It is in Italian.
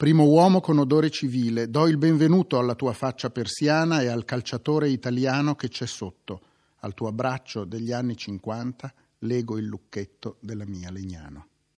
Primo uomo con odore civile, do il benvenuto alla tua faccia persiana e al calciatore italiano che c'è sotto. Al tuo abbraccio degli anni 50 lego il lucchetto della mia Legnano.